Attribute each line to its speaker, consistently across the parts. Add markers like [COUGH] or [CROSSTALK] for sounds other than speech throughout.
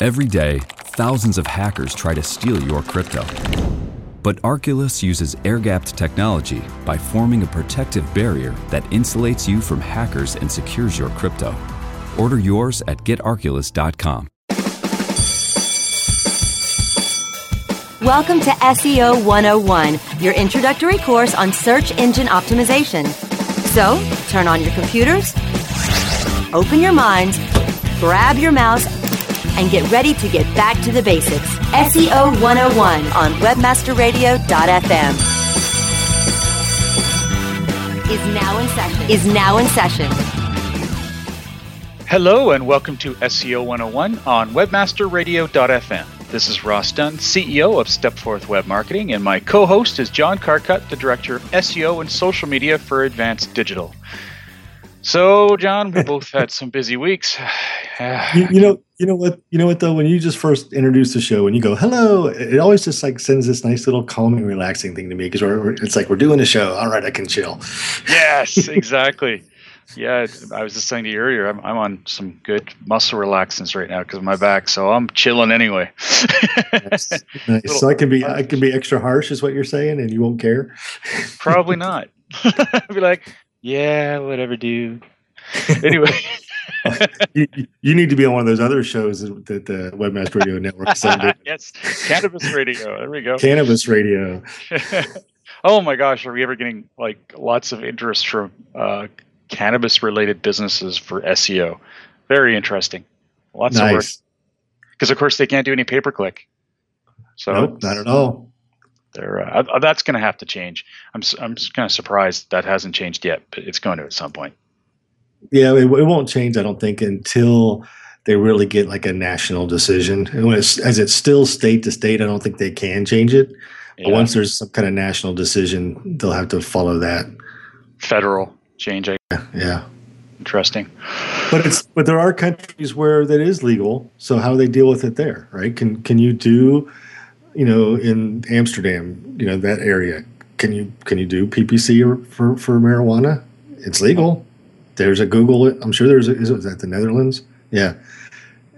Speaker 1: Every day, thousands of hackers try to steal your crypto. But Arculus uses air gapped technology by forming a protective barrier that insulates you from hackers and secures your crypto. Order yours at getarculus.com.
Speaker 2: Welcome to SEO 101, your introductory course on search engine optimization. So, turn on your computers, open your minds, grab your mouse, and get ready to get back to the basics. SEO 101 on webmasterradio.fm is now in session. Is now in session.
Speaker 3: Hello and welcome to SEO 101 on webmasterradio.fm. This is Ross Dunn, CEO of Stepforth Web Marketing, and my co host is John Carcutt, the Director of SEO and Social Media for Advanced Digital. So, John, we both had some busy weeks. [SIGHS]
Speaker 4: you, you, know, you know what, you know what though. When you just first introduce the show, and you go hello, it always just like sends this nice little calming, relaxing thing to me because it's like we're doing a show. All right, I can chill.
Speaker 3: Yes, [LAUGHS] exactly. Yeah, I was just saying to you earlier, I'm, I'm on some good muscle relaxants right now because of my back, so I'm chilling anyway.
Speaker 4: nice. [LAUGHS] nice. So I can be I can be extra harsh, is what you're saying, and you won't care.
Speaker 3: Probably not. I'd [LAUGHS] be like, yeah, whatever, dude. [LAUGHS] Anyway.
Speaker 4: you, you, need to be on one of those other shows that the Webmaster Radio Network is [LAUGHS]
Speaker 3: yes, Cannabis Radio. There we go.
Speaker 4: Cannabis Radio. [LAUGHS]
Speaker 3: oh my gosh, are we ever getting like lots of interest from uh, cannabis related businesses for SEO. Very interesting. Lots nice. of work. Because of course they can't do any pay per click.
Speaker 4: So nope, not at all.
Speaker 3: They're, uh, uh that's going to have to change. I'm I'm just kind of surprised that hasn't changed yet, but it's going to at some point.
Speaker 4: Yeah, it, it won't change. I don't think until they really get like a national decision. It's, as it's still state to state, I don't think they can change it. Yeah. But once there's some kind of national decision, they'll have to follow that.
Speaker 3: Federal change. I
Speaker 4: yeah.
Speaker 3: Interesting.
Speaker 4: But it's but there are countries where that is legal. So how do they deal with it there, right? Can can you do, you know, in Amsterdam, you know, that area, can you can you do PPC for for marijuana? It's legal. There's a Google. I'm sure there's a, is, it, that the Netherlands? Yeah.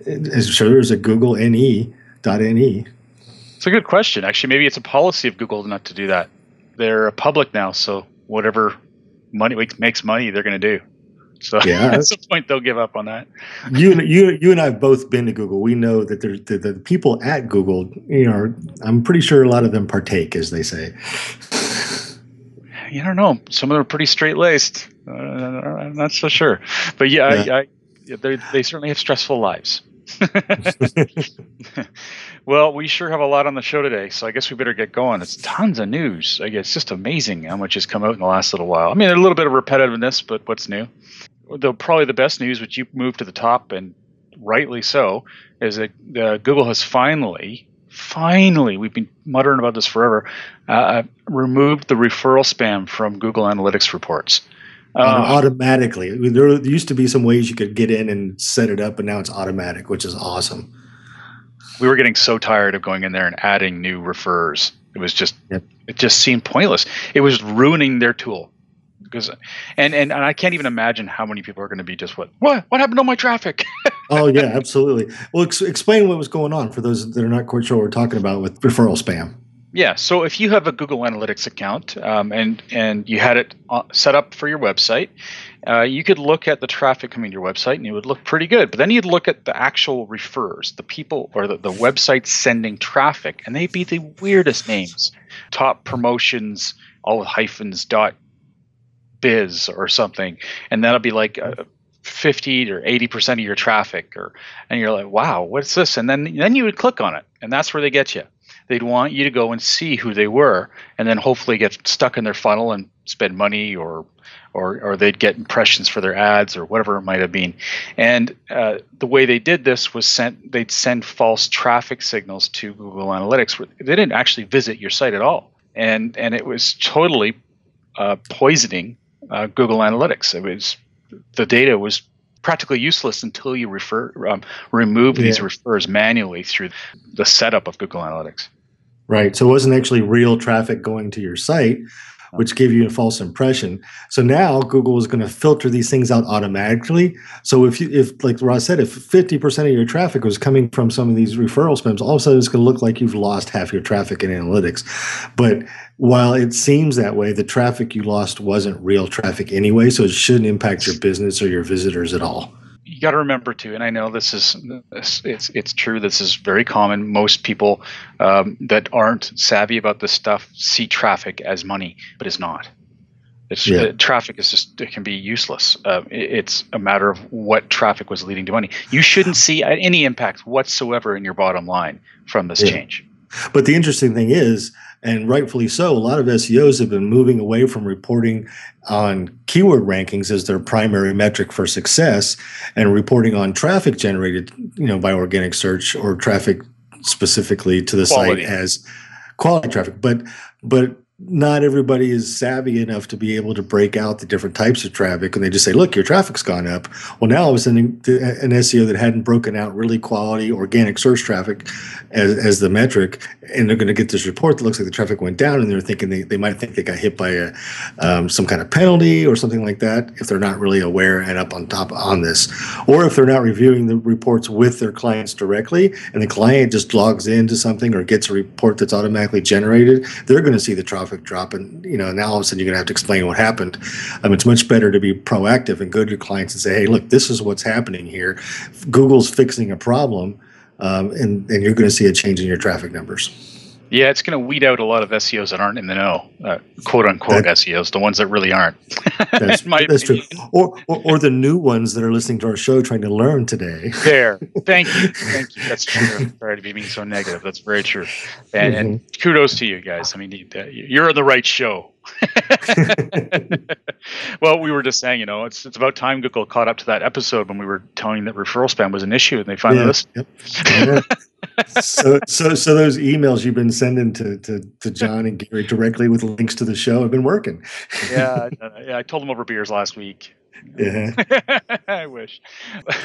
Speaker 4: I'm sure there's a Google NE dot NE.
Speaker 3: It's a good question. Actually, maybe it's a policy of Google not to do that. They're public now, so whatever money makes money, they're going to do. So yeah, [LAUGHS] at some point they'll give up on that.
Speaker 4: you and you you and I have both been to Google. We know that there's the, the people at Google. You know, I'm pretty sure a lot of them partake, as they say.
Speaker 3: You don't know. Some of them are pretty straight laced. Uh, I'm not so sure, but yeah, yeah. I, I, they they certainly have stressful lives. [LAUGHS] well, we sure have a lot on the show today, so I guess we better get going. It's tons of news. I guess it's just amazing how much has come out in the last little while. I mean, a little bit of repetitiveness, but what's new? Though probably the best news, which you moved to the top, and rightly so, is that uh, Google has finally, finally, we've been muttering about this forever, uh, removed the referral spam from Google Analytics reports.
Speaker 4: Uh, automatically. There used to be some ways you could get in and set it up, but now it's automatic, which is awesome.
Speaker 3: We were getting so tired of going in there and adding new refers. It was just yep. it just seemed pointless. It was ruining their tool. Because and, and and I can't even imagine how many people are going to be just what what what happened to my traffic? [LAUGHS]
Speaker 4: oh yeah, absolutely. Well, ex- explain what was going on for those that are not quite sure what we're talking about with referral spam.
Speaker 3: Yeah. So if you have a Google Analytics account um, and and you had it uh, set up for your website, uh, you could look at the traffic coming to your website and it would look pretty good. But then you'd look at the actual refers, the people or the, the website sending traffic, and they'd be the weirdest names. Top promotions, all with hyphens dot biz or something, and that'll be like. Uh, 50 or 80% of your traffic or and you're like wow what's this and then then you would click on it and that's where they get you they'd want you to go and see who they were and then hopefully get stuck in their funnel and spend money or or, or they'd get impressions for their ads or whatever it might have been and uh, the way they did this was sent they'd send false traffic signals to google analytics where they didn't actually visit your site at all and and it was totally uh, poisoning uh, google analytics it was the data was practically useless until you refer um, remove yeah. these refers manually through the setup of Google Analytics.
Speaker 4: Right. So it wasn't actually real traffic going to your site, which gave you a false impression. So now Google is going to filter these things out automatically. So if you, if like Ross said, if 50% of your traffic was coming from some of these referral spams, all of a sudden it's going to look like you've lost half your traffic in analytics. But while it seems that way, the traffic you lost wasn't real traffic anyway, so it shouldn't impact your business or your visitors at all
Speaker 3: you got to remember too, and I know this is it's it's true. This is very common. Most people um, that aren't savvy about this stuff see traffic as money, but it's not. It's yeah. uh, traffic is just it can be useless. Uh, it, it's a matter of what traffic was leading to money. You shouldn't see any impact whatsoever in your bottom line from this yeah. change.
Speaker 4: But the interesting thing is, and rightfully so, a lot of SEOs have been moving away from reporting on keyword rankings as their primary metric for success and reporting on traffic generated, you know, by organic search or traffic specifically to the quality. site as quality traffic. But but not everybody is savvy enough to be able to break out the different types of traffic and they just say look your traffic's gone up. Well now of a sudden an seo that hadn't broken out really quality organic search traffic as, as the metric and they're going to get this report that looks like the traffic went down and they're thinking they, they might think they got hit by a, um, some kind of penalty or something like that if they're not really aware and up on top on this. Or if they're not reviewing the reports with their clients directly and the client just logs into something or gets a report that's automatically generated they're going to see the traffic traffic drop, and you know now all of a sudden you're going to have to explain what happened. Um, it's much better to be proactive and go to your clients and say, "Hey, look, this is what's happening here. Google's fixing a problem, um, and and you're going to see a change in your traffic numbers."
Speaker 3: Yeah, it's going to weed out a lot of SEOs that aren't in the know, uh, quote unquote that, SEOs, the ones that really aren't.
Speaker 4: That's, [LAUGHS] that's true. Or, or, or the new ones that are listening to our show trying to learn today. [LAUGHS]
Speaker 3: there, thank you, [LAUGHS] thank you. That's true. Sorry to be being so negative. That's very true. And, mm-hmm. and kudos to you guys. I mean, you're on the right show. well, we were just saying, you know, it's it's about time Google caught up to that episode when we were telling that referral spam was an issue, and they finally yeah, listened. Yep.
Speaker 4: So, so, so those emails you've been sending to, to, to John and Gary directly with links to the show have been working.
Speaker 3: yeah, yeah. I told them over beers last week.
Speaker 4: Yeah, [LAUGHS]
Speaker 3: I wish.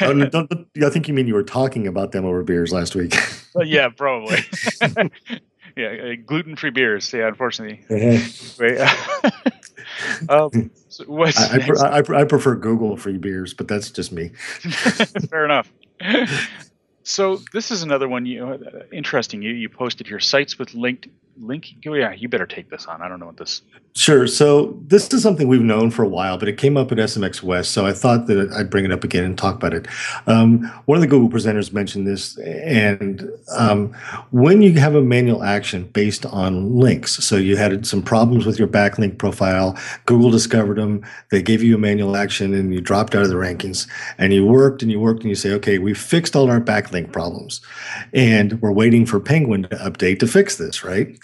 Speaker 4: oh, no, don't, I think you mean you were talking about them over beers last week.
Speaker 3: well, yeah, probably. [LAUGHS] yeah, uh, gluten-free beers. Yeah, unfortunately. Wait, [LAUGHS]
Speaker 4: um, so I, I, I, I, prefer Google-free beers, but that's just me.
Speaker 3: Fair enough. So this is another one you interesting. You you posted your sites with linked link. Oh yeah, you better take this on. I don't know what this.
Speaker 4: Sure. So this is something we've known for a while, but it came up at SMX West, so I thought that I'd bring it up again and talk about it. Um, one of the Google presenters mentioned this, and um, when you have a manual action based on links, so you had some problems with your backlink profile, Google discovered them, they gave you a manual action, and you dropped out of the rankings, and you worked and you worked, and you say, okay, we fixed all our backlink problems, and we're waiting for Penguin to update to fix this, right?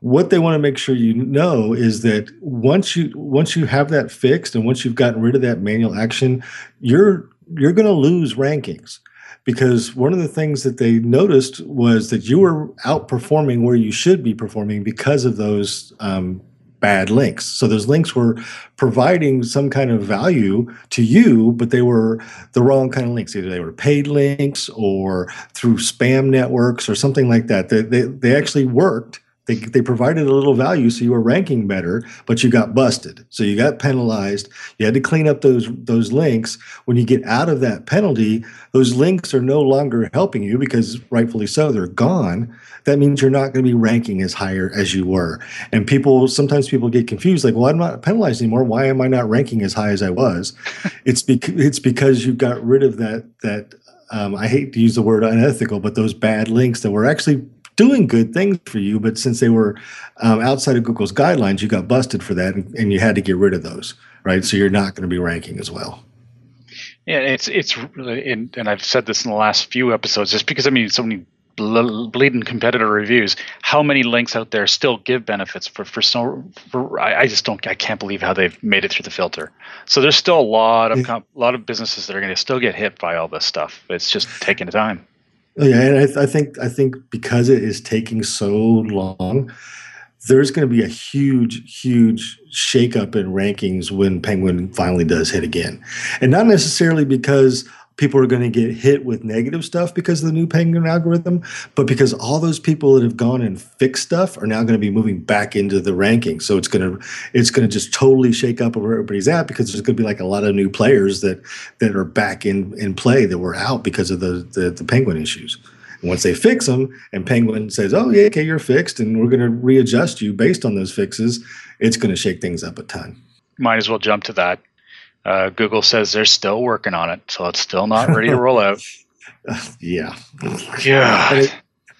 Speaker 4: What they want to make sure you know is that once you once you have that fixed and once you've gotten rid of that manual action you're you're going to lose rankings because one of the things that they noticed was that you were outperforming where you should be performing because of those um, bad links. So those links were providing some kind of value to you, but they were the wrong kind of links. Either they were paid links or through spam networks or something like that. They, they, they actually worked they, they provided a little value, so you were ranking better, but you got busted. So you got penalized. You had to clean up those those links. When you get out of that penalty, those links are no longer helping you because rightfully so, they're gone. That means you're not going to be ranking as higher as you were. And people sometimes people get confused, like, well, I'm not penalized anymore. Why am I not ranking as high as I was? [LAUGHS] it's because it's because you got rid of that that um, I hate to use the word unethical, but those bad links that were actually doing good things for you, but since they were um, outside of Google's guidelines, you got busted for that, and, and you had to get rid of those, right? So you're not going to be ranking as well.
Speaker 3: Yeah, it's it's really, and, and I've said this in the last few episodes, just because I mean so many bleeding competitor reviews. How many links out there still give benefits for for so? For, I, I, just don't. I can't believe how they've made it through the filter. So there's still a lot of comp, a lot of businesses that are going to still get hit by all this stuff. It's just taking time.
Speaker 4: Oh, yeah, and I, th- I, think I think because it is taking so long, there's going to be a huge, huge shakeup in rankings when Penguin finally does hit again, and not necessarily because people are going to get hit with negative stuff because of the new penguin algorithm, but because all those people that have gone and fixed stuff are now going to be moving back into the ranking. So it's going to it's going to just totally shake up where everybody's at because there's going to be like a lot of new players that that are back in in play that were out because of the the, the penguin issues. Once they fix them, and Penguin says, "Oh yeah, okay, you're fixed, and we're going to readjust you based on those fixes," it's going to shake things up a ton.
Speaker 3: Might as well jump to that. Uh, Google says they're still working on it, so it's still not ready to roll out. [LAUGHS]
Speaker 4: yeah.
Speaker 3: Yeah.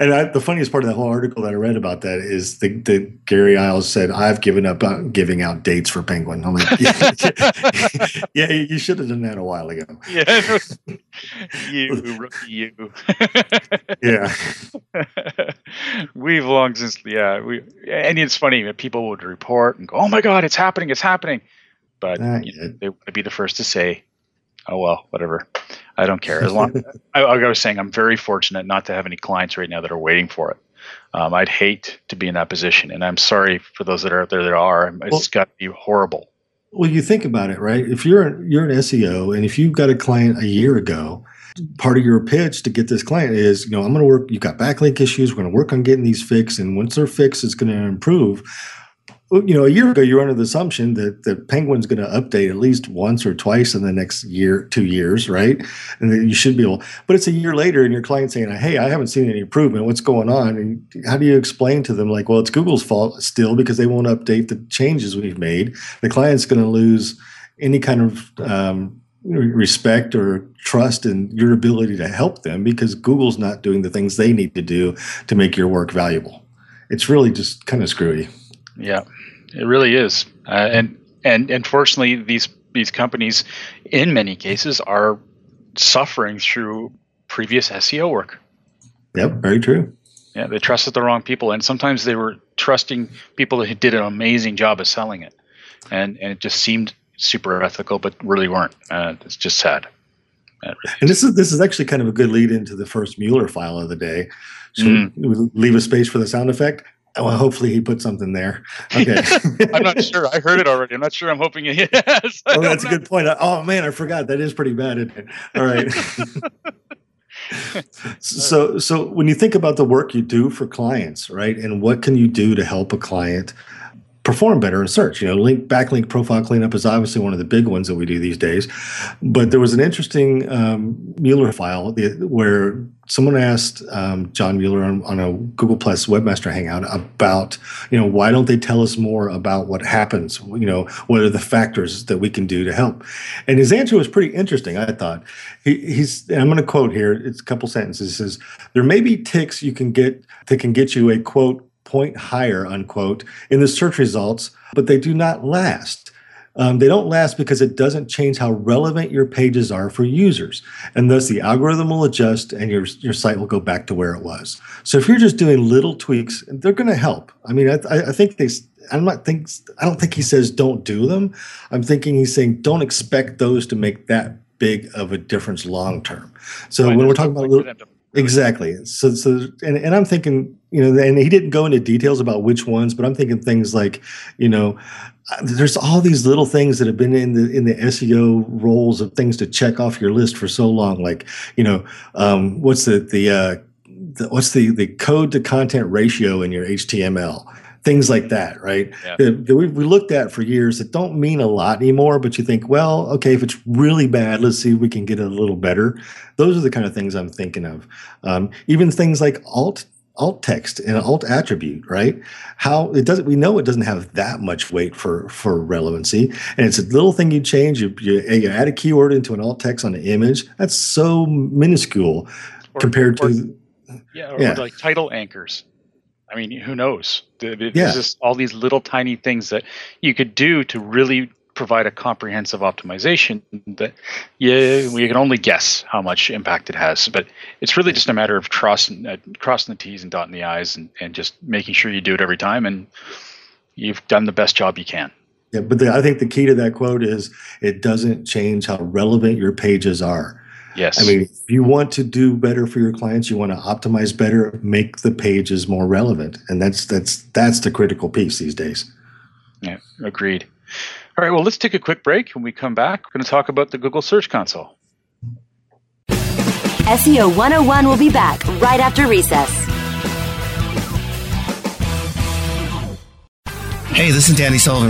Speaker 4: And I, the funniest part of the whole article that I read about that is the, the Gary Illyes said, "I've given up on giving out dates for Penguin." I'm like, [LAUGHS] "Yeah, you should have done that a while ago."
Speaker 3: Yeah, [LAUGHS] you you.
Speaker 4: yeah,
Speaker 3: we've long since yeah we and it's funny that people would report and go, "Oh my God, it's happening! It's happening!" But you know, they would be the first to say, "Oh well, whatever." I don't care. As long [LAUGHS] I, I, was saying, I'm very fortunate not to have any clients right now that are waiting for it. Um, I'd hate to be in that position, and I'm sorry for those that are out there that are. It's well, got to be horrible.
Speaker 4: Well, you think about it, right? If you're you're an SEO, and if you've got a client a year ago, part of your pitch to get this client is, you know, I'm going to work. You've got backlink issues. We're going to work on getting these fixed, and once they're fixed, it's going to improve you know, a year ago, you're under the assumption that the Penguin's going to update at least once or twice in the next year, two years, right? And that you should be able. But it's a year later, and your client's saying, "Hey, I haven't seen any improvement. What's going on?" And how do you explain to them, like, "Well, it's Google's fault still because they won't update the changes we've made." The client's going to lose any kind of um, respect or trust in your ability to help them because Google's not doing the things they need to do to make your work valuable. It's really just kind of screwy.
Speaker 3: Yeah. It really is, uh, and and unfortunately, these these companies, in many cases, are suffering through previous SEO work.
Speaker 4: Yep, very true.
Speaker 3: Yeah, they trusted the wrong people, and sometimes they were trusting people that did an amazing job of selling it, and and it just seemed super ethical, but really weren't. Uh, it's just sad.
Speaker 4: And this is this is actually kind of a good lead into the first Mueller file of the day. So mm. we leave a space for the sound effect. Oh, well, hopefully he put something there. Okay. [LAUGHS]
Speaker 3: I'm not sure. I heard it already. I'm not sure. I'm hoping he has.
Speaker 4: Oh, that's a good point. Oh man, I forgot. That is pretty bad. All right. [LAUGHS] [LAUGHS] so, so when you think about the work you do for clients, right, and what can you do to help a client perform better in search. You know, link backlink profile cleanup is obviously one of the big ones that we do these days. But there was an interesting um, Mueller file where someone asked um, John Mueller on, on, a Google Plus Webmaster Hangout about, you know, why don't they tell us more about what happens? You know, what are the factors that we can do to help? And his answer was pretty interesting. I thought he, he's. I'm going to quote here. It's a couple sentences. He says there may be ticks you can get that can get you a quote point higher, unquote, in the search results, but they do not last. Um, they don't last because it doesn't change how relevant your pages are for users. And thus the algorithm will adjust and your, your site will go back to where it was. So if you're just doing little tweaks, they're going to help. I mean, I, I think they, I'm not think, I don't think he says don't do them. I'm thinking he's saying don't expect those to make that big of a difference long term. So right, when we're talking about little, Exactly. So, so, and, and I'm thinking, you know, and he didn't go into details about which ones, but I'm thinking things like, you know, uh, there's all these little things that have been in the in the SEO roles of things to check off your list for so long. Like, you know, um, what's the the, uh, the what's the the code to content ratio in your HTML? Things like that, right? Yeah. That, that we, we looked at for years that don't mean a lot anymore, but you think, well, okay, if it's really bad, let's see if we can get it a little better. Those are the kind of things I'm thinking of. Um, even things like alt alt text and alt attribute, right? How it doesn't we know it doesn't have that much weight for for relevancy, and it's a little thing you change. You, you, you add a keyword into an alt text on an image. That's so minuscule or, compared or, to
Speaker 3: yeah, or yeah. like title anchors. I mean, who knows? There's yeah. just all these little tiny things that you could do to really provide a comprehensive optimization that yeah, we can only guess how much impact it has. But it's really just a matter of crossing, uh, crossing the T's and dotting the I's and, and just making sure you do it every time. And you've done the best job you can.
Speaker 4: Yeah, but the, I think the key to that quote is it doesn't change how relevant your pages are.
Speaker 3: Yes.
Speaker 4: I mean, if you want to do better for your clients, you want to optimize better, make the pages more relevant. And that's that's that's the critical piece these days.
Speaker 3: Yeah, agreed. All right, well, let's take a quick break. When we come back, we're going to talk about the Google Search Console.
Speaker 2: SEO 101 will be back right after recess.
Speaker 5: Hey, this is Danny Sullivan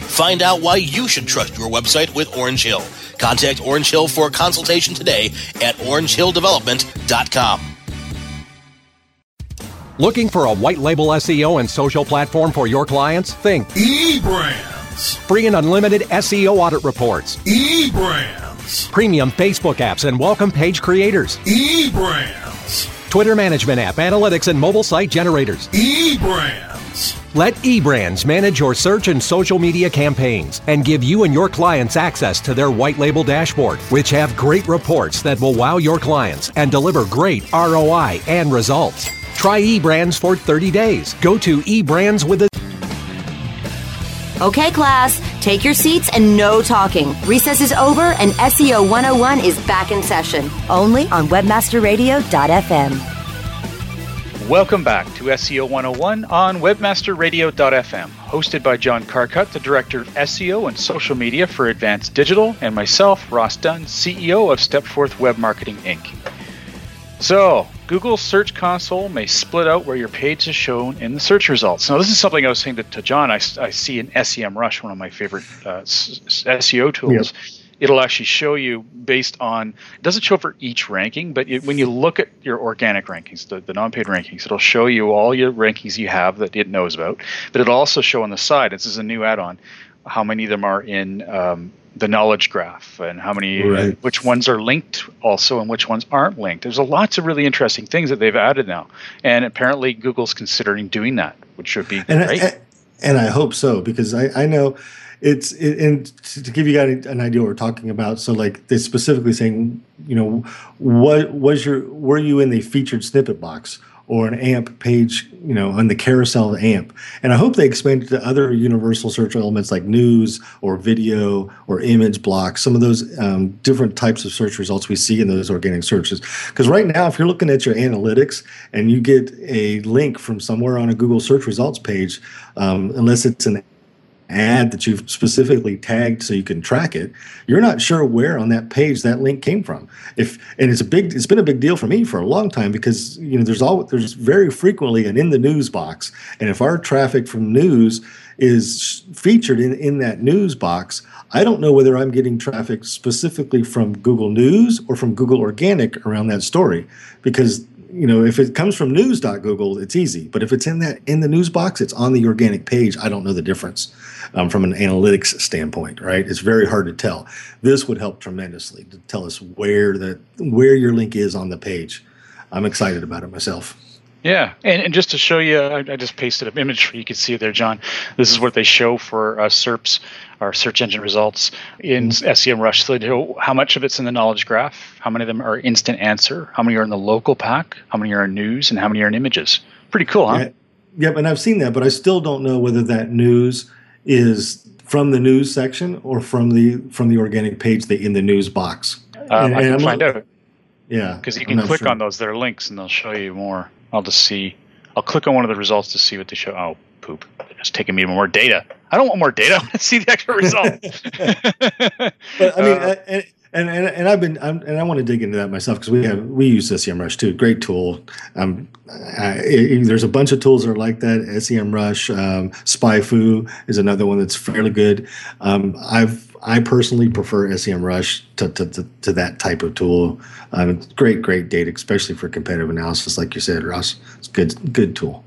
Speaker 6: Find out why you should trust your website with Orange Hill. Contact Orange Hill for a consultation today at orangehilldevelopment.com.
Speaker 7: Looking for a white label SEO and social platform for your clients? Think
Speaker 8: eBrands.
Speaker 7: Free and unlimited SEO audit reports.
Speaker 8: eBrands.
Speaker 7: Premium Facebook apps and welcome page creators.
Speaker 8: eBrands.
Speaker 7: Twitter management app, analytics, and mobile site generators.
Speaker 8: eBrands.
Speaker 7: Let eBrands manage your search and social media campaigns and give you and your clients access to their white label dashboard, which have great reports that will wow your clients and deliver great ROI and results. Try eBrands for 30 days. Go to eBrands with a
Speaker 2: Okay, class, take your seats and no talking. Recess is over and SEO 101 is back in session, only on webmasterradio.fm.
Speaker 3: Welcome back to SEO 101 on webmasterradio.fm, hosted by John Carcutt, the Director of SEO and Social Media for Advanced Digital, and myself, Ross Dunn, CEO of Stepforth Web Marketing Inc. So, Google Search Console may split out where your page is shown in the search results. Now, this is something I was saying to, to John. I, I see in SEMrush, one of my favorite uh, SEO tools. Yep it'll actually show you based on it doesn't show for each ranking but it, when you look at your organic rankings the, the non-paid rankings it'll show you all your rankings you have that it knows about but it'll also show on the side this is a new add-on how many of them are in um, the knowledge graph and how many right. which ones are linked also and which ones aren't linked there's a lots of really interesting things that they've added now and apparently google's considering doing that which should be
Speaker 4: and
Speaker 3: great
Speaker 4: I, and I hope so because I, I know it's it, and to give you guys an idea what we're talking about so like they specifically saying you know what was your were you in the featured snippet box or an amp page you know on the carousel of amp? And i hope they expand it to other universal search elements like news or video or image blocks some of those um, different types of search results we see in those organic searches. Because right now if you're looking at your analytics and you get a link from somewhere on a google search results page um, unless it's an ad that you've specifically tagged so you can track it, you're not sure where on that page that link came from. If and it's a big it's been a big deal for me for a long time because you know there's all there's very frequently an in the news box. And if our traffic from news is featured in, in that news box, I don't know whether I'm getting traffic specifically from Google News or from Google Organic around that story because you know, if it comes from news.google, it's easy. But if it's in that in the news box, it's on the organic page. I don't know the difference um, from an analytics standpoint, right? It's very hard to tell. This would help tremendously to tell us where the where your link is on the page. I'm excited about it myself.
Speaker 3: Yeah, and, and just to show you, I, I just pasted an image for you can see it there, John. This is what they show for uh, SERPs, our search engine results in mm-hmm. SEMrush. So they know how much of it's in the knowledge graph, how many of them are instant answer, how many are in the local pack, how many are in news, and how many are in images. Pretty cool, huh?
Speaker 4: Yeah, yep, and I've seen that, but I still don't know whether that news is from the news section or from the from the organic page that in the news box.
Speaker 3: Um, and, I can find out.
Speaker 4: Yeah,
Speaker 3: because you can click sure. on those. They're links, and they'll show you more. I'll just see. I'll click on one of the results to see what they show. Oh, poop! It's taking me more data. I don't want more data. [LAUGHS] I want to see the actual result. [LAUGHS]
Speaker 4: but I mean, uh, and, and, and and I've been I'm, and I want to dig into that myself because we have we use SEMrush too. Great tool. Um, I, it, there's a bunch of tools that are like that. SEMrush, um, SpyFu is another one that's fairly good. Um, I've I personally prefer SEMrush to, to, to, to that type of tool. Um, great, great data, especially for competitive analysis, like you said, Ross. It's good, good tool.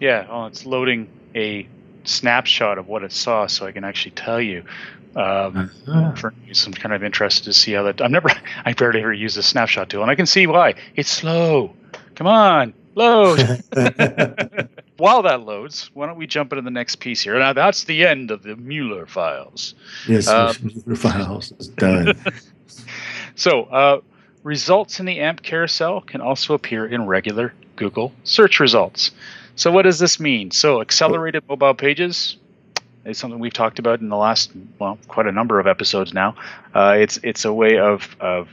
Speaker 3: Yeah, well, it's loading a snapshot of what it saw, so I can actually tell you. Um,
Speaker 4: Uh-huh.
Speaker 3: for I'm kind of interested to see how that. I've never, [LAUGHS] I barely ever use the snapshot tool, and I can see why. It's slow. Come on, load. [LAUGHS] While that loads, why don't we jump into the next piece here? Now that's the end of the Mueller files.
Speaker 4: Yes,
Speaker 3: Uh,
Speaker 4: the files is done. [LAUGHS]
Speaker 3: So, uh, results in the AMP carousel can also appear in regular Google search results. So, what does this mean? So, accelerated mobile pages is something we've talked about in the last, well, quite a number of episodes now. Uh, it's it's a way of of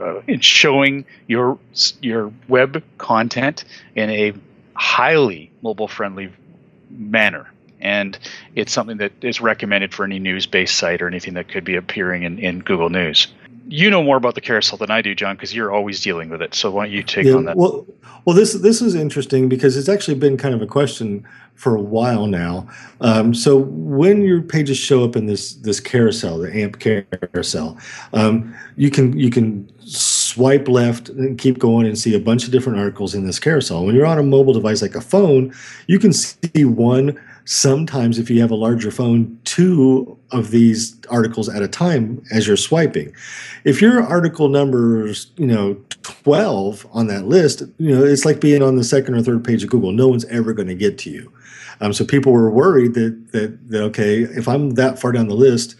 Speaker 3: uh, in showing your your web content in a highly mobile friendly manner. And it's something that is recommended for any news based site or anything that could be appearing in, in Google News. You know more about the carousel than I do, John, because you're always dealing with it. So why don't you take
Speaker 4: Yeah,
Speaker 3: on that?
Speaker 4: Well, well, this this is interesting because it's actually been kind of a question for a while now. Um, so when your pages show up in this this carousel, the AMP carousel, um, you can you can swipe left and keep going and see a bunch of different articles in this carousel. When you're on a mobile device like a phone, you can see one. Sometimes, if you have a larger phone, two of these articles at a time as you're swiping. If your article number's, you know, 12 on that list, you know, it's like being on the second or third page of Google. No one's ever going to get to you. Um, so people were worried that, that, that, okay, if I'm that far down the list,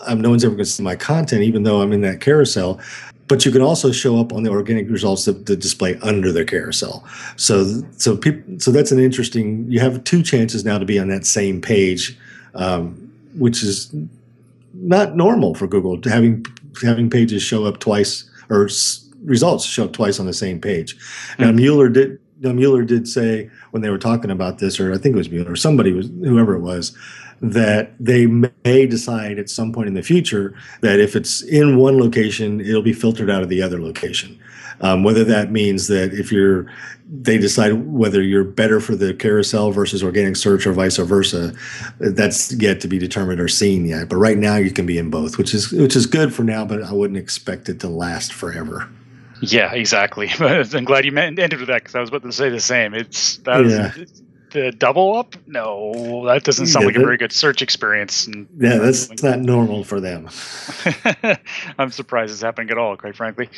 Speaker 4: um, no one's ever going to see my content, even though I'm in that carousel. But you can also show up on the organic results that, that display under the carousel. So, so people, so that's an interesting. You have two chances now to be on that same page, um, which is not normal for Google to having having pages show up twice or s- results show up twice on the same page. Now Mueller did. Now Mueller did say when they were talking about this, or I think it was Mueller, somebody was whoever it was, that they may decide at some point in the future that if it's in one location, it'll be filtered out of the other location. Um, whether that means that if you're, they decide whether you're better for the carousel versus organic search or vice versa. That's yet to be determined or seen yet. But right now, you can be in both, which is which is good for now. But I wouldn't expect it to last forever.
Speaker 3: Yeah, exactly. [LAUGHS] I'm glad you ended with that because I was about to say the same. It's that
Speaker 4: Yeah.
Speaker 3: The double up. No, that doesn't sound
Speaker 4: Yeah,
Speaker 3: like a very good search experience. And
Speaker 4: Yeah, that's not normal for them. [LAUGHS]
Speaker 3: I'm surprised it's happening at all. Quite frankly.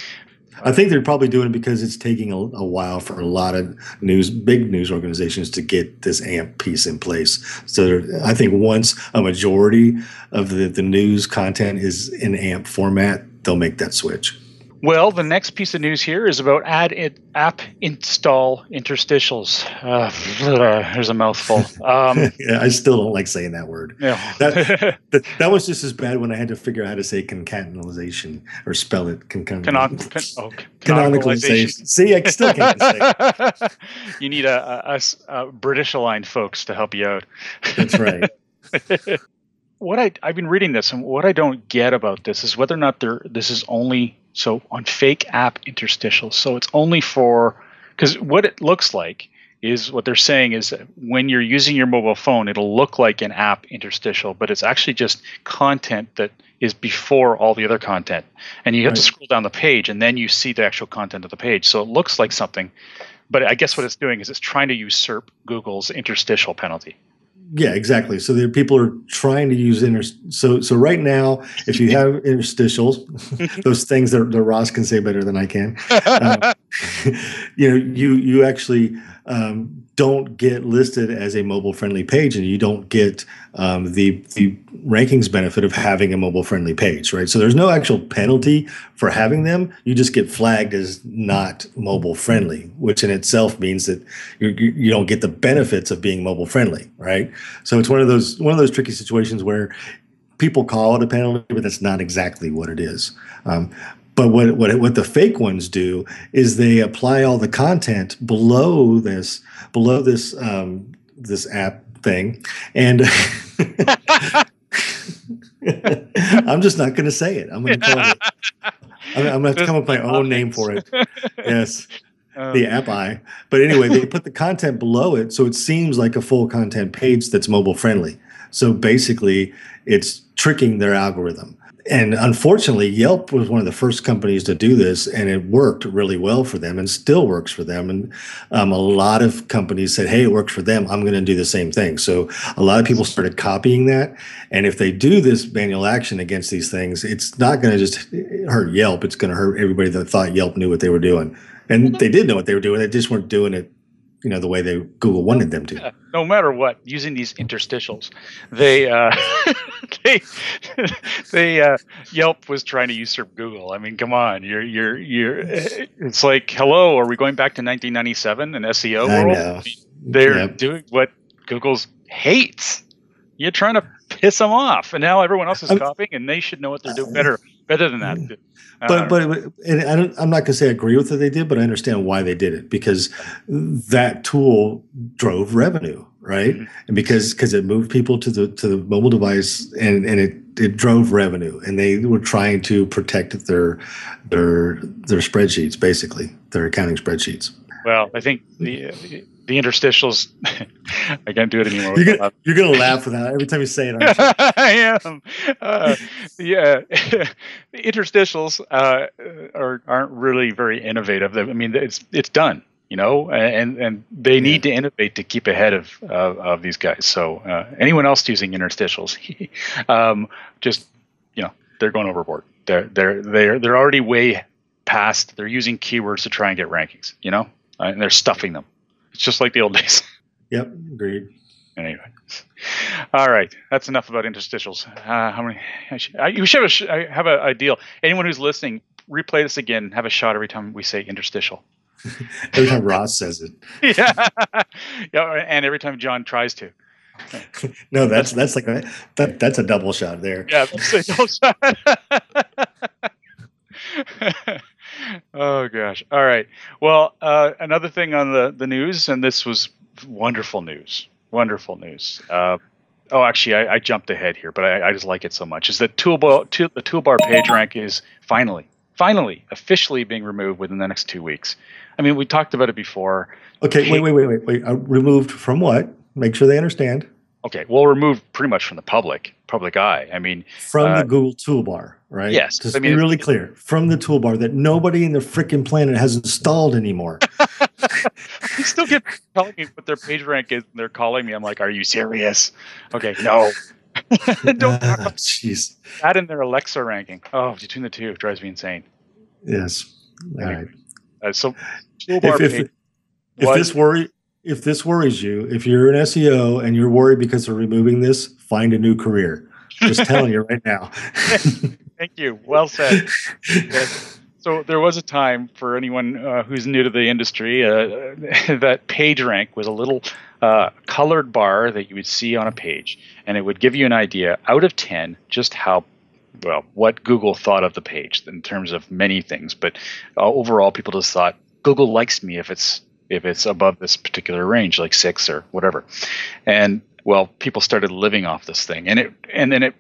Speaker 4: I think they're probably doing it because it's taking a, a while for a lot of news, big news organizations to get this AMP piece in place. So I think once a majority of the, the news content is in AMP format, they'll make that switch.
Speaker 3: Well, the next piece of news here is about add it, app install interstitials. Uh, [LAUGHS] there's a mouthful. Um, [LAUGHS]
Speaker 4: yeah, I still don't like saying that word.
Speaker 3: yeah.
Speaker 4: That, [LAUGHS] that, that was just as bad when I had to figure out how to say concatenalization or spell it. Concon-
Speaker 3: Canon, con, oh,
Speaker 4: canonicalization. See, I still can't say
Speaker 3: you need a, a- a British aligned folks to help you out.
Speaker 4: That's right.
Speaker 3: what I I've been reading this and what I don't get about this is whether or not there this is only so on fake app interstitials. So it's only for because what it looks like is what they're saying is that when you're using your mobile phone, it'll look like an app interstitial, but it's actually just content that is before all the other content. And you have to scroll down the page and then you see the actual content of the page. So it looks like something, but I guess what it's doing is it's trying to usurp Google's interstitial penalty.
Speaker 4: Yeah, exactly. So there, people are trying to use inter. So, so right now, if you have [LAUGHS] interstitials, [LAUGHS] those things that, that Ross can say better than I can, um, [LAUGHS] you know, you you actually um, don't get listed as a mobile friendly page, and you don't get um, the the rankings benefit of having a mobile friendly page, right? So there's no actual penalty for having them. You just get flagged as not mobile friendly, which in itself means that you you don't get the benefits of being mobile friendly, right? So it's one of those one of those tricky situations where people call it a penalty, but that's not exactly what it is. Um, but what, what what the fake ones do is they apply all the content below this below this um, this app thing, and [LAUGHS] I'm just not going to say it. I'm going to call it. I'm, I'm going to have to come up with my own name for it. [LAUGHS] Yes,
Speaker 3: Um,
Speaker 4: the app eye. But anyway, they put the content below it, so it seems like a full content page that's mobile friendly. So basically, it's tricking their algorithm. And unfortunately, Yelp was one of the first companies to do this, and it worked really well for them and still works for them. And um, a lot of companies said, hey, it works for them. I'm going to do the same thing. So a lot of people started copying that. And if they do this manual action against these things, it's not going to just hurt Yelp, it's going to hurt everybody that thought Yelp knew what they were doing. And they did know what they were doing, they just weren't doing it you know the way they Google wanted them to.
Speaker 3: no matter what, using these interstitials, they uh, [LAUGHS] they [LAUGHS] they uh, Yelp was trying to usurp Google. I mean, come on, you're you're you're. It's like, hello, are we going back to 1997 and SEO
Speaker 4: I
Speaker 3: world?
Speaker 4: know.
Speaker 3: They're
Speaker 4: Yep.
Speaker 3: doing what Google's hates. You're trying to piss them off, and now everyone else is
Speaker 4: I'm-
Speaker 3: copying, and they should know what they're doing better better than that. Uh,
Speaker 4: But but and I don't, I'm not going to say I agree with what they did, but I understand why they did it because that tool drove revenue, right?
Speaker 3: Mhm.
Speaker 4: And because because it moved people to the to the mobile device and and it it drove revenue, and they were trying to protect their their their spreadsheets, basically their accounting spreadsheets.
Speaker 3: well, I think the the interstitials. [LAUGHS] I can't do it anymore.
Speaker 4: You're gonna you're gonna laugh without every time you say it. Aren't you? [LAUGHS]
Speaker 3: I am. Uh, yeah, [LAUGHS] the interstitials uh, are aren't really very innovative. I mean, it's it's done, you know, and and they need to innovate to keep ahead of of, of these guys. So uh, anyone else using interstitials, um, just you know, they're going overboard. They're they're they're they're already way past. They're using keywords to try and get rankings, you know, uh, and they're stuffing them. It's just like the old days. [LAUGHS]
Speaker 4: Yep, agreed.
Speaker 3: Anyway, all right, that's enough about interstitials. Uh, how many? I should, I, you should have a, have a, a deal. Anyone who's listening, replay this again. Have a shot every time we say interstitial. [LAUGHS]
Speaker 4: Every time Ross says it.
Speaker 3: yeah, [LAUGHS] yeah, and every time John tries to.
Speaker 4: No, that's that's like a, that that's a double shot there.
Speaker 3: Yeah, that's a double shot. Oh gosh. All right. Well, uh, another thing on the the news, and this was wonderful news. Wonderful news. Uh, oh, actually, I, I jumped ahead here, but I, I just like it so much. Is that toolbar tool, the toolbar page rank is finally, finally, officially being removed within the next two weeks. I mean, we talked about it before.
Speaker 4: Okay, wait, wait, wait, wait, wait. Uh, removed from what? Make sure they understand.
Speaker 3: Okay, well, removed pretty much from the public public eye. I mean,
Speaker 4: From
Speaker 3: Uh,
Speaker 4: the Google toolbar, right?
Speaker 3: yes,
Speaker 4: Just
Speaker 3: I mean,
Speaker 4: be
Speaker 3: it's-
Speaker 4: really clear. From the toolbar that nobody in the freaking planet has installed anymore. [LAUGHS]
Speaker 3: I still get telling me what their page rank is, and they're calling me. I'm like, "Are you serious?" Okay, no. [LAUGHS] Don't [LAUGHS] about
Speaker 4: Jeez.
Speaker 3: that in their Alexa ranking. Oh, between the two, drives me insane.
Speaker 4: yes. All right.
Speaker 3: Uh, so, toolbar
Speaker 4: If, if, if this worry if this worries you, if you're an SEO and you're worried because they're removing this, find a new career. Just telling you right now. [LAUGHS]
Speaker 3: thank you. Well said. So there was a time for anyone uh, who's new to the industry uh, [LAUGHS] that PageRank was a little uh, colored bar that you would see on a page, and it would give you an idea out of ten just how well what Google thought of the page in terms of many things. But uh, overall, people just thought Google likes me if it's if it's above this particular range, like six or whatever. And well, people started living off this thing, and it and then it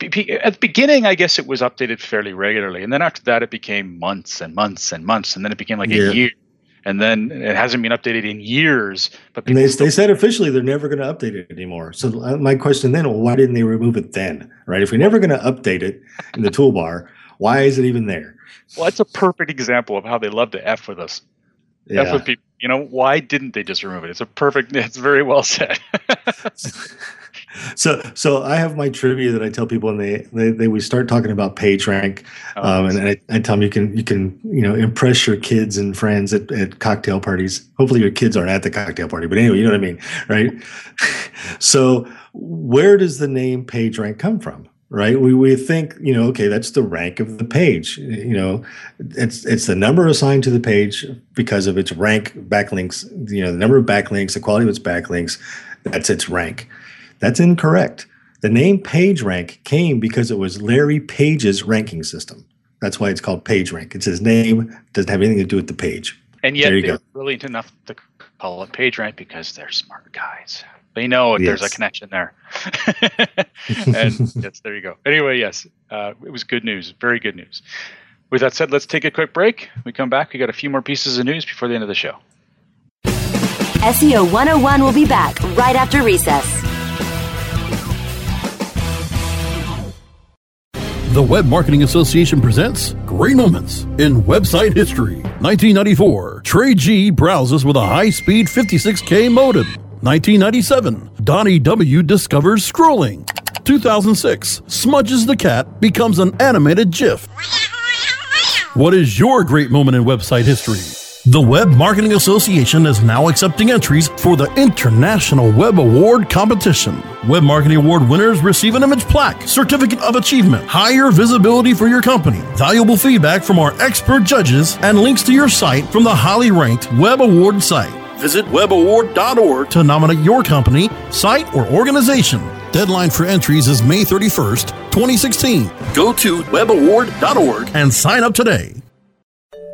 Speaker 3: at the beginning, I guess it was updated fairly regularly, and then after that, it became months and months and months, and then it became like
Speaker 4: Yeah.
Speaker 3: a year, and then it hasn't been updated in years. But
Speaker 4: And they, they said officially they're never going to update it anymore. So uh, my question then, well, why didn't they remove it then? Right? If we're never going to update it in the toolbar, why is it even there?
Speaker 3: well, it's a perfect example of how they love to f with us,
Speaker 4: Yeah.
Speaker 3: with people. You know, why didn't they just remove it? It's a perfect. [LAUGHS] It's very well said. [LAUGHS]
Speaker 4: so so I have my trivia that I tell people and they they, they we start talking about PageRank.
Speaker 3: Oh,
Speaker 4: um, and I, I tell them you can you can you know impress your kids and friends at, at cocktail parties. Hopefully your kids aren't at the cocktail party, but anyway, you know what I mean, right? [LAUGHS] so where does the name PageRank come from? Right, we, we think you know okay that's the rank of the page you know it's it's the number assigned to the page because of its rank backlinks you know the number of backlinks the quality of its backlinks that's its rank that's incorrect. The name PageRank came because it was Larry Page's ranking system. That's why it's called PageRank. It's his name, doesn't have anything to do with the page.
Speaker 3: and yet they're
Speaker 4: go.
Speaker 3: brilliant enough to call it PageRank because they're smart guys. They know yes. there's a connection there. [LAUGHS] and [LAUGHS] yes, there you go. Anyway, yes, uh, it was good news. Very good news. With that said, let's take a quick break. When we come back. We got a few more pieces of news before the end of the show.
Speaker 2: SEO 101 will be back right after recess.
Speaker 9: The Web Marketing Association presents Great Moments in Website History. 1994. Trey G browses with a high speed 56K modem. 1997, Donnie W discovers scrolling. 2006, Smudges the Cat becomes an animated GIF. What is your great moment in website history? The Web Marketing Association is now accepting entries for the International Web Award competition. Web Marketing Award winners receive an image plaque, certificate of achievement, higher visibility for your company, valuable feedback from our expert judges, and links to your site from the highly ranked Web Award site. Visit webaward.org to nominate your company, site, or organization. Deadline for entries is May 31st, 2016. Go to webaward.org and sign up today.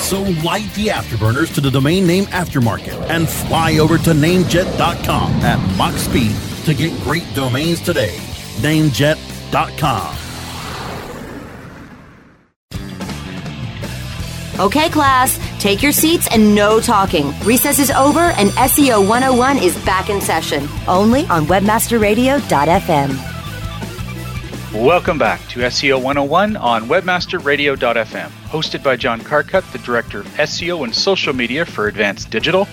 Speaker 9: So light the afterburners to the domain name aftermarket and fly over to namejet.com at Mach speed to get great domains today. Namejet.com.
Speaker 2: Okay, class, take your seats and no talking. Recess is over and SEO 101 is back in session, only on webmasterradio.fm.
Speaker 3: Welcome back to SEO 101 on webmasterradio.fm, hosted by John Carcutt, the Director of SEO and Social Media for Advanced Digital,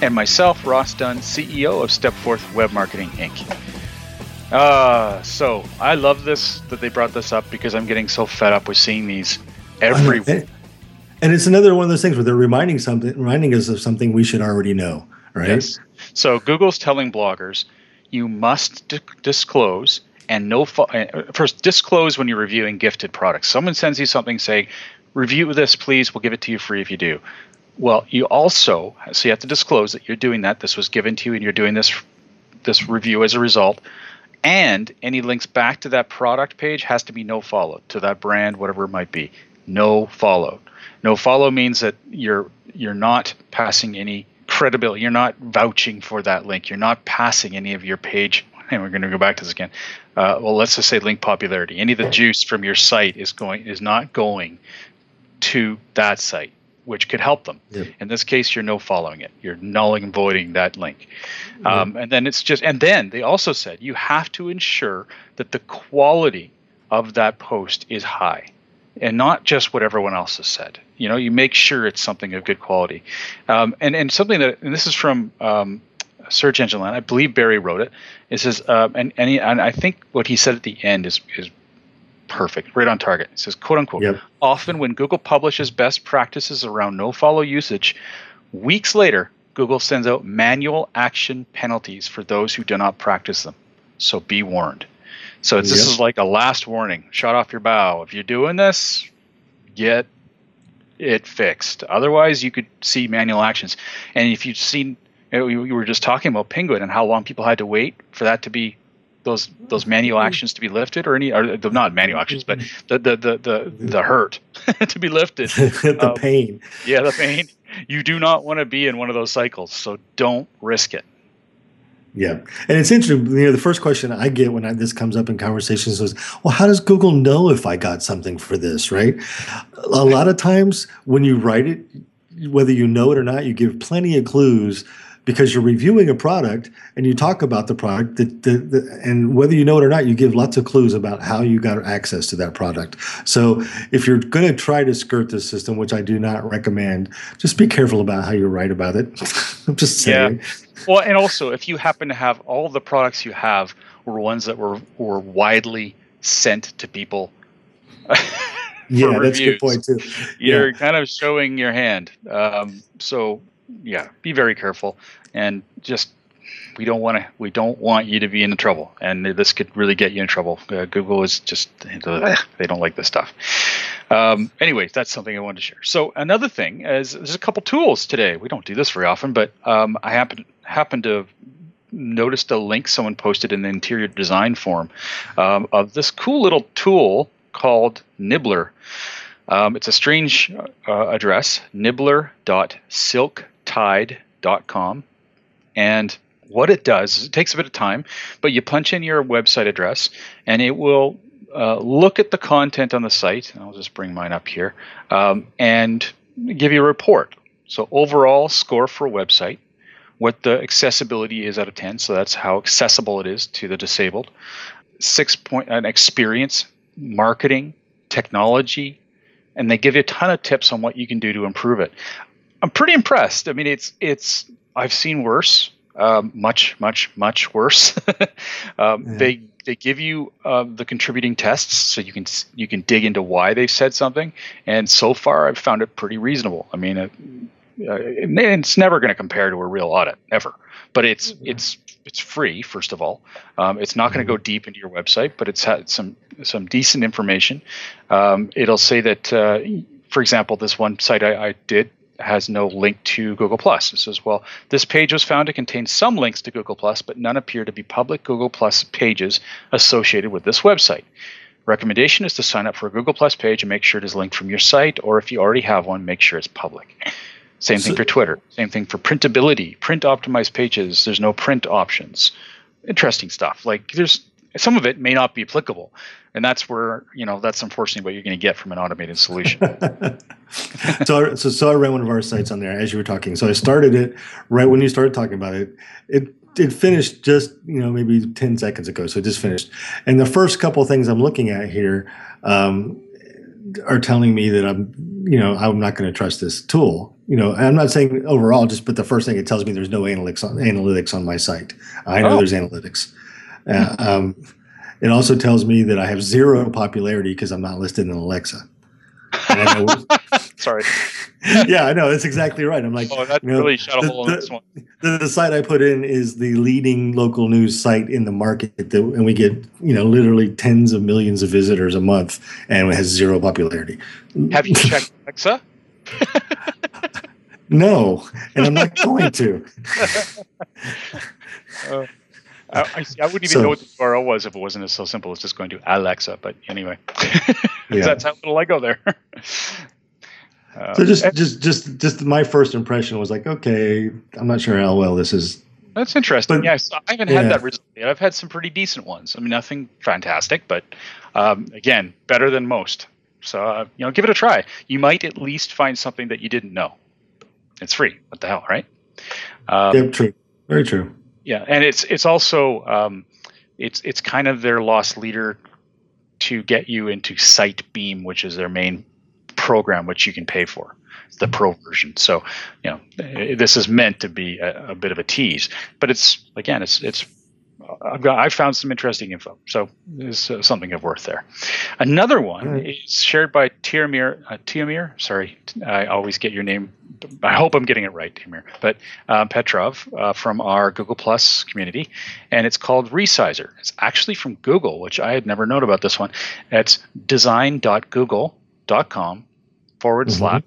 Speaker 3: and myself, Ross Dunn, CEO of Stepforth Web Marketing Inc. Uh, so I love this that they brought this up because I'm getting so fed up with seeing these every
Speaker 4: and, and it's another one of those things where they're reminding something reminding us of something we should already know, right?
Speaker 3: Yes. So Google's telling bloggers you must di- disclose and no fo- uh, first disclose when you're reviewing gifted products. Someone sends you something saying, "Review this, please. We'll give it to you free if you do." Well, you also so you have to disclose that you're doing that. This was given to you, and you're doing this this review as a result. And any links back to that product page has to be no follow to that brand, whatever it might be. No follow. No follow means that you're you're not passing any credibility. You're not vouching for that link. You're not passing any of your page and [LAUGHS] we're going to go back to this again. Uh, well, let's just say link popularity. Any of the juice from your site is going is not going to that site, which could help them.
Speaker 4: Yep.
Speaker 3: In this case, you're no following it. You're nulling and voiding that link. Um, and then it's just and then they also said you have to ensure that the quality of that post is high and not just what everyone else has said. You know, you make sure it's something of good quality. Um, and and something that and this is from um, Search Engine Land. I believe Barry wrote it. It says, uh, and and, he, and I think what he said at the end is is perfect, right on target. It says, quote unquote.
Speaker 4: Yep.
Speaker 3: Often, when Google publishes best practices around no follow usage, weeks later, Google sends out manual action penalties for those who do not practice them. So be warned. So it's, this is like a last warning. Shut off your bow. If you're doing this, get it fixed. Otherwise, you could see manual actions. And if you've seen, Eh, we we were just talking about Penguin and how long people had to wait for that to be those those manual mm-hmm. actions to be lifted, or any, or the- not manual actions, but mm-hmm. the the the the, the hurt [LAUGHS] to be lifted. [LAUGHS]
Speaker 4: the
Speaker 3: Um,
Speaker 4: pain.
Speaker 3: yeah, the pain. You do not want to be in one of those cycles, so don't risk it.
Speaker 4: Yeah, and it's interesting. You know, the first question I get when I, this comes up in conversations is, "Well, how does Google know if I got something for this?" Right? A lot of times when you write it, whether you know it or not, you give plenty of clues because you're reviewing a product and you talk about the product. The, the, the, and whether you know it or not, you give lots of clues about how you got access to that product. So if you're going to try to skirt this system, which I do not recommend, just be careful about how you write about it. [LAUGHS] I'm just saying. yeah.
Speaker 3: Well, and also if you happen to have all the products you have were ones that were were widely sent to people. [LAUGHS]
Speaker 4: Yeah,
Speaker 3: for
Speaker 4: that's a good point too.
Speaker 3: You're
Speaker 4: Yeah.
Speaker 3: kind of showing your hand. Um, so yeah, be very careful. And just we don't want to we don't want you to be in trouble. And this could really get you in trouble. Uh, google is just they don't like this stuff. Um, anyways that's something i wanted to share. So another thing is there's a couple tools today. We don't do this very often but um, i happen happen to noticed a link someone posted in the interior design forum um, of this cool little tool called nibbler. Um, it's a strange uh, address nibbler.silktide.com and what it does is it takes a bit of time, but you punch in your website address and it will uh, look at the content on the site. I'll just bring mine up here um, and give you a report. So, overall score for a website, what the accessibility is out of 10. So, that's how accessible it is to the disabled. Six point, an experience, marketing, technology, and they give you a ton of tips on what you can do to improve it. I'm pretty impressed. I mean, it's it's I've seen worse, um, much much much worse. [LAUGHS] um,
Speaker 4: Yeah.
Speaker 3: They they give you uh, the contributing tests, so you can you can dig into why they've said something. And so far, I've found it pretty reasonable. I mean, it, uh, it's never going to compare to a real audit, ever. But it's it's it's free first of all. Um, it's not going to go deep into your website, but it's had some some decent information. Um, it'll say that, uh, for example, this one site I, I did has no link to Google Plus. It says, well, this page was found to contain some links to Google Plus, but none appear to be public Google Plus pages associated with this website. Recommendation is to sign up for a Google Plus page and make sure it is linked from your site, or if you already have one, make sure it's public. Same thing for Twitter. Same thing for printability. Print optimized pages. There's no print options. Interesting stuff. Like there's some of it may not be applicable, and that's where you know that's unfortunately what you're going to get from an automated solution. [LAUGHS]
Speaker 4: so, I, so, so I ran one of our sites on there as you were talking. So I started it right when you started talking about it. It it finished just you know maybe ten seconds ago. So it just finished. And the first couple things I'm looking at here um, are telling me that I'm you know I'm not going to trust this tool. You know, I'm not saying overall, just but the first thing it tells me there's no analytics on analytics on my site. I know
Speaker 3: Oh.
Speaker 4: there's analytics. Uh, um, it also tells me that I have zero popularity because I'm not listed in Alexa. And I know- [LAUGHS]
Speaker 3: Sorry. [LAUGHS]
Speaker 4: yeah, I know. That's exactly right. I'm like,
Speaker 3: Oh, that
Speaker 4: you know,
Speaker 3: really shot a
Speaker 4: the-
Speaker 3: in this one.
Speaker 4: The, the site I put in is the leading local news site in the market, that, and we get you know literally tens of millions of visitors a month, and it has zero popularity.
Speaker 3: Have you checked [LAUGHS] Alexa?
Speaker 4: No, and I'm not going to.
Speaker 3: Uh, I, I, wouldn't even
Speaker 4: So-
Speaker 3: know what the URL was if it wasn't so simple as just going to Alexa. But anyway, [LAUGHS]
Speaker 4: Yeah.
Speaker 3: that's how little I go there. Uh,
Speaker 4: So just just just just my first impression was like, okay, I'm not sure how well this is.
Speaker 3: That's interesting.
Speaker 4: But-
Speaker 3: yes, I haven't
Speaker 4: yeah.
Speaker 3: had that result yet. I've had some pretty decent ones. I mean, nothing fantastic, but um, again, better than most. So uh, you know, give it a try. You might at least find something that you didn't know. It's free. What the hell, right? Um,
Speaker 4: Yep, true, very true.
Speaker 3: Yeah, and it's it's also um, it's it's kind of their loss leader to get you into SiteBeam, which is their main program, which you can pay for. The pro version. So you know this is meant to be a, a bit of a tease, but it's again it's it's. I've got. I found some interesting info, so there's uh, something of worth there. Another one
Speaker 4: right.
Speaker 3: is shared by Tiamir. Uh, Tiamir, sorry, I always get your name. I hope I'm getting it right, Tiamir. But uh, Petrov uh, from our Google Plus community, and it's called Resizer. It's actually from Google, which I had never known about this one. It's design.google.com forward
Speaker 4: Mhm.
Speaker 3: slash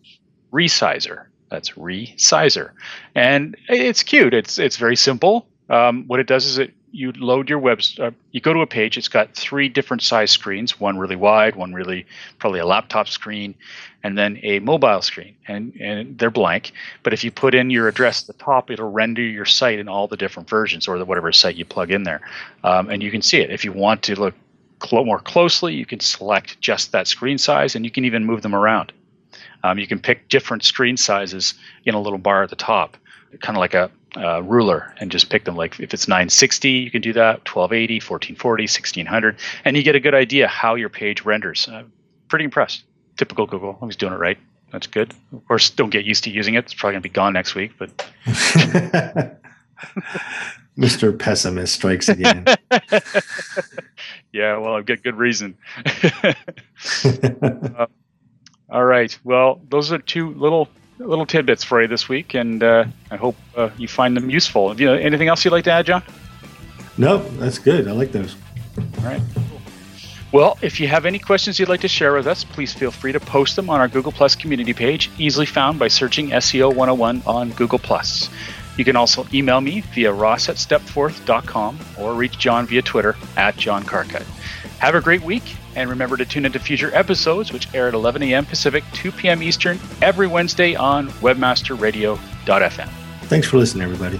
Speaker 3: resizer. That's resizer, and it's cute. It's it's very simple. Um, what it does is it you load your web. Uh, you go to a page. It's got three different size screens. One really wide, one really probably a laptop screen, and then a mobile screen. And and they're blank. But if you put in your address at the top, it'll render your site in all the different versions or the whatever site you plug in there, um, and you can see it. If you want to look clo- more closely, you can select just that screen size, and you can even move them around. Um, you can pick different screen sizes in a little bar at the top, kind of like a uh, ruler, and just pick them. Like if it's 960, you can do that, 1280, 1440, 1600, and you get a good idea how your page renders. Uh, pretty impressed. Typical Google. I was doing it right. That's good. Of course, don't get used to using it. It's probably going to be gone next week, but [LAUGHS]
Speaker 4: Mr. Pessimist strikes again. [LAUGHS]
Speaker 3: yeah, well, I've got good reason. [LAUGHS] uh, all right. Well, those are two little little tidbits for you this week, and uh, I hope uh, you find them useful. Have you know, anything else you'd like to add, John?
Speaker 4: No, that's good. I like those.
Speaker 3: All right. Well, if you have any questions you'd like to share with us, please feel free to post them on our Google Plus community page, easily found by searching SEO 101 on Google Plus. You can also email me via ross at stepforth.com or reach John via Twitter at John Carcutt. Have a great week, and remember to tune into future episodes, which air at 11 a.m. Pacific, 2 p.m. Eastern, every Wednesday on webmasterradio.fm.
Speaker 4: Thanks for listening, everybody.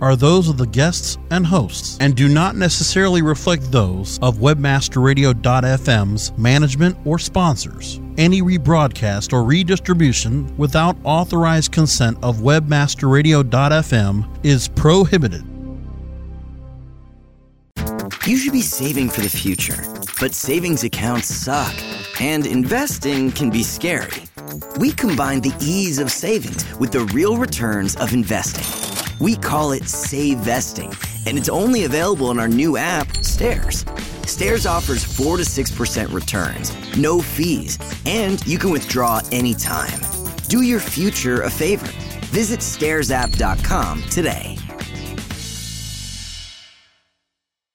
Speaker 9: are those of the guests and hosts and do not necessarily reflect those of webmasterradio.fm's management or sponsors. Any rebroadcast or redistribution without authorized consent of webmasterradio.fm is prohibited.
Speaker 10: You should be saving for the future, but savings accounts suck, and investing can be scary. We combine the ease of savings with the real returns of investing. We call it Save Vesting, and it's only available in our new app, Stairs. Stairs offers 4 to 6% returns, no fees, and you can withdraw anytime. Do your future a favor. Visit stairsapp.com today.